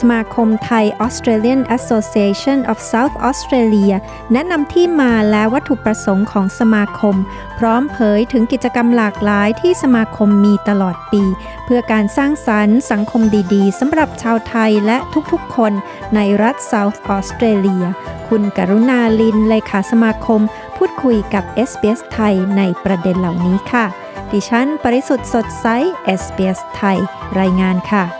สมาคมไทย Australian Association of South Australia แนะนำที่มาและวัตถุประสงค์ของสมาคม พร้อมเผยถึงกิจกรรมหลากหลายที่สมาคมมีตลอดปี เพื่อการสร้างสรรค์สังคมดีๆสำหรับชาวไทยและทุกๆคนในรัฐ South Australia คุณกรุณาลินเลขาสมาคม พูดคุยกับ SBS ไทยในประเด็นเหล่านี้ค่ะ ดิฉัน ปริสุทธ์สดใส SBS ไทย รายงานค่ะ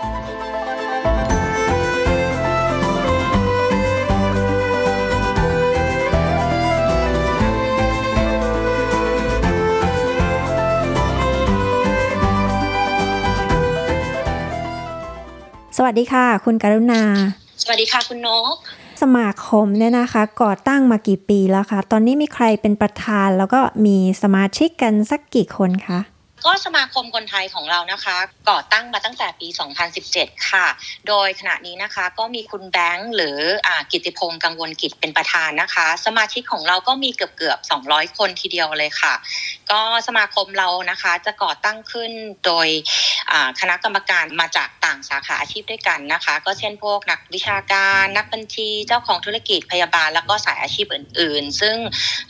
วัสดีค่ะ คุณกรุณา สวัสดีค่ะคุณนก สมาคมเนี่ยนะคะ ก่อตั้งมากี่ปีแล้วคะ ตอนนี้มีใครเป็นประธานแล้วก็มีสมาชิกกันสักกี่คนคะ ก็สมาคมคนไทยของเรานะคะ ก่อตั้งมาตั้งแต่ปี 2017 ค่ะ โดยขณะนี้นะคะก็มีคุณแบงค์หรืออกิติพงศ์กังวลกิจเป็นประธานนะคะ สมาชิกของเราก็มีเกือบเกือบ 200 คนทีเดียวเลยค่ะ ก็สมาคมเรานะคะจะก่อตั้งขึ้นโดยคณะกรรมการมาจากต่างสาขาอาชีพด้วยกันนะคะ ก็เช่นพวกนักวิชาการนักบัญชีเจ้าของธุรกิจพยาบาล แล้วก็สายอาชีพอื่น ๆ ซึ่ง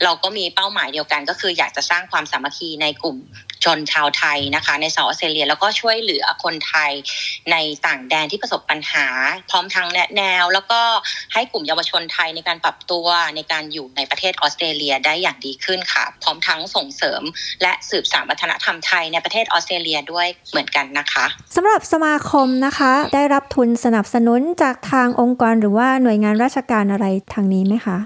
เราก็มีเป้าหมายเดียวกัน ก็คืออยากจะสร้างความสามัคคีในกลุ่มชนชาวไทยนะคะในเซาท์ออสเตรเลีย แล้วก็ช่วยเหลือคนไทยในต่างแดนที่ประสบปัญหา พร้อมทั้งแนะแนว แล้วก็ให้กลุ่มเยาวชนไทยในการปรับตัวในการอยู่ในประเทศออสเตรเลียได้อย่างดีขึ้นค่ะ พร้อมทั้งส่งเสริม และสืบสานวัฒนธรรมไทยในประเทศออสเตรเลียด้วยเหมือนกันนะคะสำหรับสมาคมนะคะได้รับทุนสนับสนุนจากทางองค์กรหรือว่าหน่วยงานราชการอะไรทางนี้ไหมคะ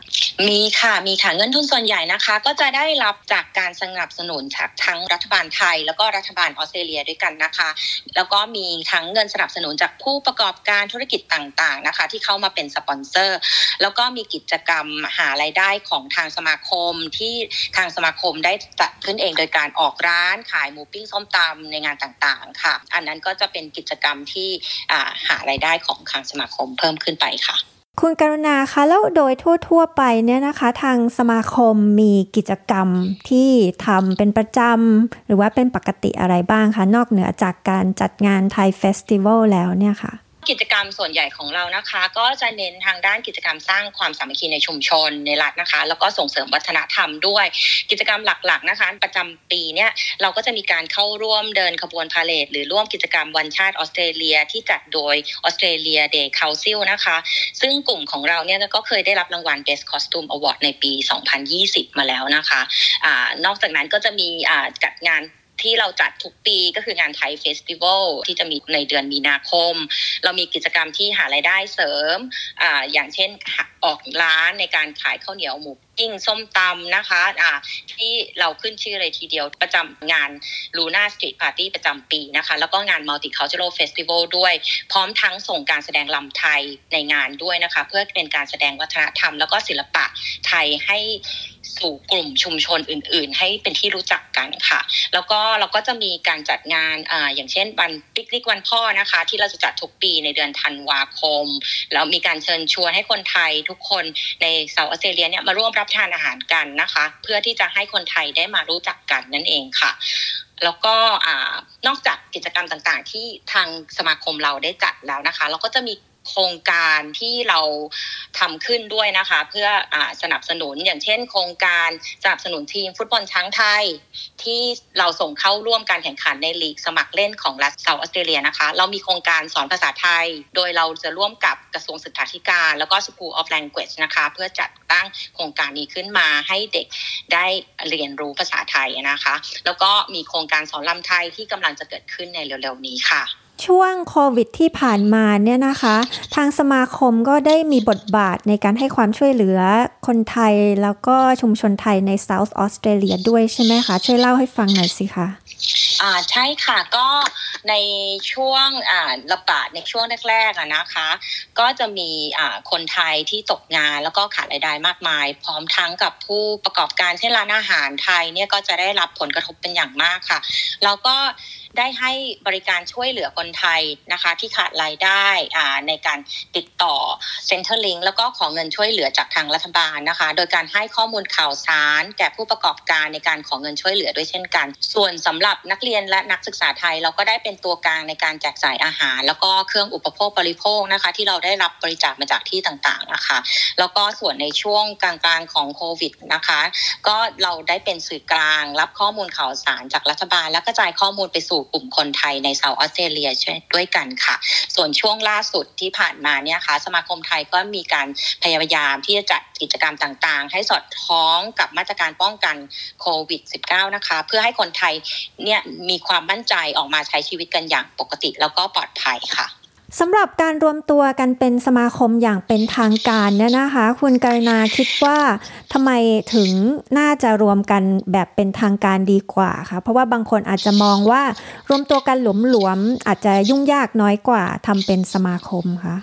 มีค่ะมีค่ะเงินทุนส่วนใหญ่นะคะ ก็จะได้รับจากการสนับสนุนจากทั้งรัฐบาลไทยแล้วก็รัฐบาลออสเตรเลียด้วยกันนะคะ แล้วก็มีทั้งเงินสนับสนุนจากผู้ประกอบการธุรกิจต่างๆนะคะ ที่เข้ามาเป็นสปอนเซอร์ แล้วก็มีกิจกรรมหารายได้ของทางสมาคมที่ทางสมาคมได้จัดขึ้นเองโดยการออกร้านขายหมูปิ้งส้มตำในงานต่างๆค่ะ อันนั้นก็จะเป็นกิจกรรมที่หารายได้ของทางสมาคมเพิ่มขึ้นไปค่ะ คุณกรุณาคะแล้วโดยทั่ว ๆ ไปเนี่ยนะคะ ทางสมาคมมีกิจกรรมที่ทำเป็นประจำหรือว่าเป็นปกติอะไรบ้างคะ นอกเหนือจากการจัดงานไทยเฟสติวัลแล้วเนี่ยค่ะ กิจกรรมส่วนใหญ่ของเรานะคะ ก็จะเน้นทางด้านกิจกรรมสร้างความสามัคคีในชุมชนในรัฐนะคะ แล้วก็ส่งเสริมวัฒนธรรมด้วย กิจกรรมหลักๆนะคะ ประจำปีเนี่ยเราก็จะมีการเข้าร่วมเดินขบวน parade หรือร่วมกิจกรรมวันชาติออสเตรเลียที่จัดโดย Australia Day Council นะคะ ซึ่งกลุ่มของเราเนี่ยก็เคยได้รับรางวัล Best Costume Award ในปี 2020 มาแล้วนะคะอนอกจากนั้นก็จะมีจัดงาน ที่เราจัดทุกปีก็คืองาน Thai Festival ที่จะมีในเดือนมีนาคม เรามีกิจกรรมที่หารายได้เสริมออย่างเช่นออกร้านในการขายข้าวเหนียวหมูปิ้งส้มตำนะคะที่เราขึ้นชื่อเลยทีเดียวประจำงาน Lunar Street Party ประจำปีนะคะ แล้วก็งาน Multicultural Festival ด้วย พร้อมทั้งส่งการแสดงรำไทยในงานด้วยนะคะ เพื่อเป็นการแสดงวัฒนธรรม แล้วก็ศิลปะไทยให้ สู่กลุ่มชุมชนอื่น ๆ ให้เป็นที่รู้จักกันค่ะ แล้วก็เราก็จะมีการจัดงานออย่างเช่นวันปิกนิกวันพ่อนะคะ ที่เราจะจัดทุกปีในเดือนธันวาคม แล้วมีการเชิญชวนให้คนไทยทุกคนในเซาท์ออสเตรเลียเนี่ยมาร่วมรับทานอาหารกันนะคะ เพื่อที่จะให้คนไทยได้มารู้จักกันนั่นเองค่ะแล้วก็นอกจากกิจกรรมต่างๆ ที่ทางสมาคมเราได้จัดแล้วนะคะ เราก็จะมี โครงการที่เราทำขึ้นด้วยนะคะ เพื่ออสนับสนุนอย่างเช่น โครงการสนับสนุนทีมฟุตบอลช้างไทย ที่เราส่งเข้าร่วมการแข่งขันในลีกสมัครเล่นของรัฐเซาท์ออสเตรเลียนะคะ เรามีโครงการสอนภาษาไทย โดยเราจะร่วมกับกระทรวงศึกษาธิการ แล้วก็ School of Language นะคะ เพื่อจัดตั้งโครงการนี้ขึ้นมาให้เด็กได้เรียนรู้ภาษาไทยนะคะ แล้วก็มีโครงการสอนลำไทยที่กำลังจะเกิดขึ้นในเร็วๆนี้ค่ะ ช่วงโควิดที่ผ่านมาเนี่ยนะคะ ทางสมาคมก็ได้มีบทบาทในการให้ความช่วยเหลือคนไทยแล้วก็ชุมชนไทยในเซาท์ออสเตรเลียด้วยใช่ไหมคะ ช่วยเล่าให้ฟังหน่อยสิคะอ่าใช่ค่ะก็ในช่วงอ่าระบาดในช่วงแรกๆอะนะคะ ก็จะมีอ่าคนไทยที่ตกงานแล้วก็ขาดรายได้มากมาย พร้อมทั้งกับผู้ประกอบการเช่นร้านอาหารไทยเนี่ยก็จะได้รับผลกระทบเป็นอย่างมากค่ะแล้วก็ ได้ให้บริการช่วยเหลือคนไทยนะคะที่ขาดรายได้ในการติดต่อ Centerlink แล้วก็ขอเงินช่วยเหลือจากทางรัฐบาลนะคะ โดยการให้ข้อมูลข่าวสาร แก่ผู้ประกอบการในการขอเงินช่วยเหลือด้วยเช่นกัน ส่วนสำหรับนักเรียนและนักศึกษาไทยเราก็ได้เป็นตัวกลางในการแจกจ่ายอาหาร แล้วก็เครื่องอุปโภคบริโภคนะคะที่เราได้รับบริจาคมาจากที่ต่างๆนะคะแล้วก็ส่วนในช่วงกลางๆของโควิดนะคะก็เราได้เป็นสื่อกลาง รับข้อมูลข่าวสารจากรัฐบาล และกระจายข้อมูลไปสู่กลุ่มคนไทยในเซาท์ออสเตรเลียด้วยกันค่ะ ส่วนช่วงล่าสุดที่ผ่านมาเนี่ยค่ะสมาคมไทยก็มีการพยายามที่จะจัดกิจกรรมต่างๆ ให้สอดคล้องกับมาตรการป้องกันโควิด -19 นะคะ เพื่อให้คนไทยเนี่ยมีความมั่นใจออกมาใช้ชีวิตกันอย่างปกติแล้วก็ปลอดภัยค่ะ สำหรับการรวมตัวกันเป็นสมาคมอย่างเป็นทางการเนี่ยนะคะ คุณกรนาคิดว่าทำไมถึงน่าจะรวมกันแบบเป็นทางการดีกว่าคะเพราะว่าบางคนอาจจะมองว่ารวมตัวกันหลวมๆอาจจะยุ่งยากน้อยกว่าทำเป็นสมาคมคะ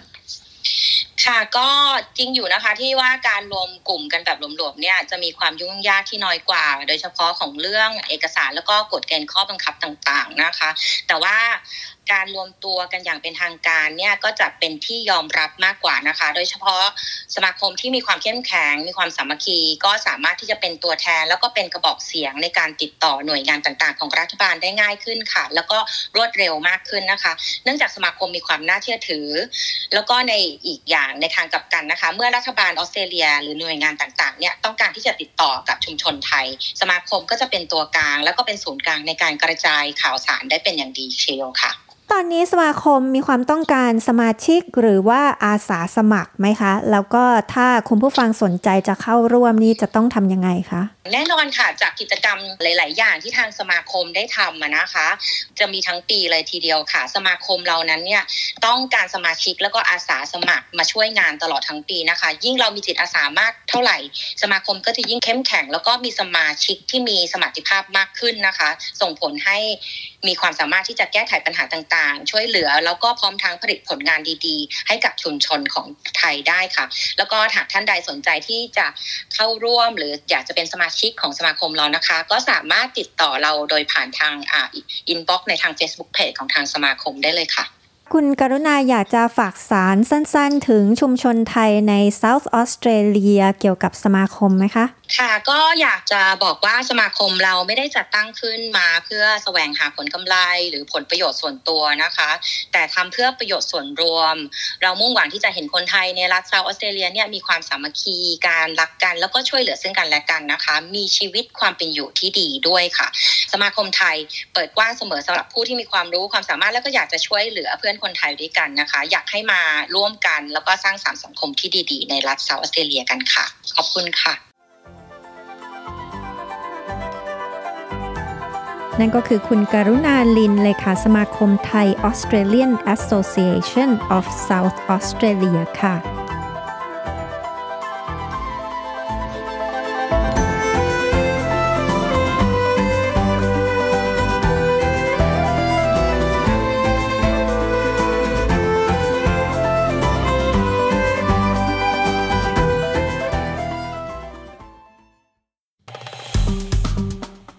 ค่ะก็จริงอยู่นะคะที่ว่าการรวมกลุ่มกันแบบรวมๆเนี่ยจะมีความยุ่งยากที่น้อยกว่า โดยเฉพาะของเรื่องเอกสารแล้วก็กฎเกณฑ์ข้อบังคับต่างๆนะคะ แต่ว่าการรวมตัวกันอย่างเป็นทางการเนี่ยก็จะเป็นที่ยอมรับมากกว่านะคะ โดยเฉพาะสมาคมที่มีความเข้มแข็ง มีความสามัคคี ก็สามารถที่จะเป็นตัวแทน แล้วก็เป็นกระบอกเสียงในการติดต่อหน่วยงานต่างๆ ของรัฐบาลได้ง่ายขึ้นค่ะ แล้วก็รวดเร็วมากขึ้นนะคะ เนื่องจากสมาคมมีความน่าเชื่อถือ แล้วก็ในอีกอย่างในทางกลับกันนะคะ เมื่อรัฐบาลออสเตรเลีย หรือหน่วยงานต่างๆเนี่ยต้องการที่จะติดต่อกับชุมชนไทย สมาคมก็จะเป็นตัวกลาง แล้วก็เป็นศูนย์กลางในการกระจายข่าวสารได้เป็นอย่างดีเชียวค่ะ ตอนนี้สมาคมมีความต้องการสมาชิกหรือว่าอาสาสมัครไหมคะ แล้วก็ถ้าคุณผู้ฟังสนใจจะเข้าร่วมนี่จะต้องทำยังไงคะ แน่นอนค่ะจากกิจกรรมหลาย ๆ อย่างที่ทางสมาคมได้ทำนะคะ จะมีทั้งปีเลยทีเดียวค่ะ สมาคมเรานั้นเนี่ยต้องการสมาชิกแล้วก็อาสาสมัครมาช่วยงานตลอดทั้งปีนะคะ ยิ่งเรามีจิตอาสามากเท่าไหร่ สมาคมก็จะยิ่งเข้มแข็ง แล้วก็มีสมาชิกที่มีสมรรถภาพมากขึ้นนะคะ ส่งผลให้มีความสามารถที่จะแก้ไขปัญหาต่างๆ ช่วยเหลือ แล้วก็พร้อมทั้งผลิตผลงานดีๆ ให้กับชุมชนของไทยได้ค่ะ แล้วก็หากท่านใดสนใจที่จะเข้าร่วม หรืออยากจะเป็นสมาชิกของสมาคมเรานะคะ ก็สามารถติดต่อเราโดยผ่านทางอ่า inbox ในทาง Facebook Page ของทางสมาคมได้เลยค่ะ คุณกรุณาอยากจะฝากสารสั้นๆ ถึงชุมชนไทยใน South Australia เกี่ยวกับสมาคมไหมคะ ค่ะก็อยากจะบอกว่าสมาคมเราไม่ได้จัดตั้งขึ้นมาเพื่อแสวงหาผลกำไรหรือผลประโยชน์ส่วนตัวนะคะ แต่ทำเพื่อประโยชน์ส่วนรวม เรามุ่งหวังที่จะเห็นคนไทยในรัฐเซาท์ออสเตรเลียเนี่ยมีความสามัคคีการรักกันแล้วก็ช่วยเหลือซึ่งกันและกันนะคะ มีชีวิตความเป็นอยู่ที่ดีด้วยค่ะ สมาคมไทยเปิดกว้างเสมอสำหรับผู้ที่มีความรู้ความสามารถแล้วก็อยากจะช่วยเหลือเพื่อนคนไทยด้วยกันนะคะ อยากให้มาร่วมกัน แล้วก็สร้างสารสังคมที่ดี ๆ ในรัฐเซาท์ออสเตรเลียกันค่ะ ขอบคุณค่ะ นั่นก็คือคุณกรุณาลินเลยค่ะสมาคมไทย Australian Association of South Australia ค่ะ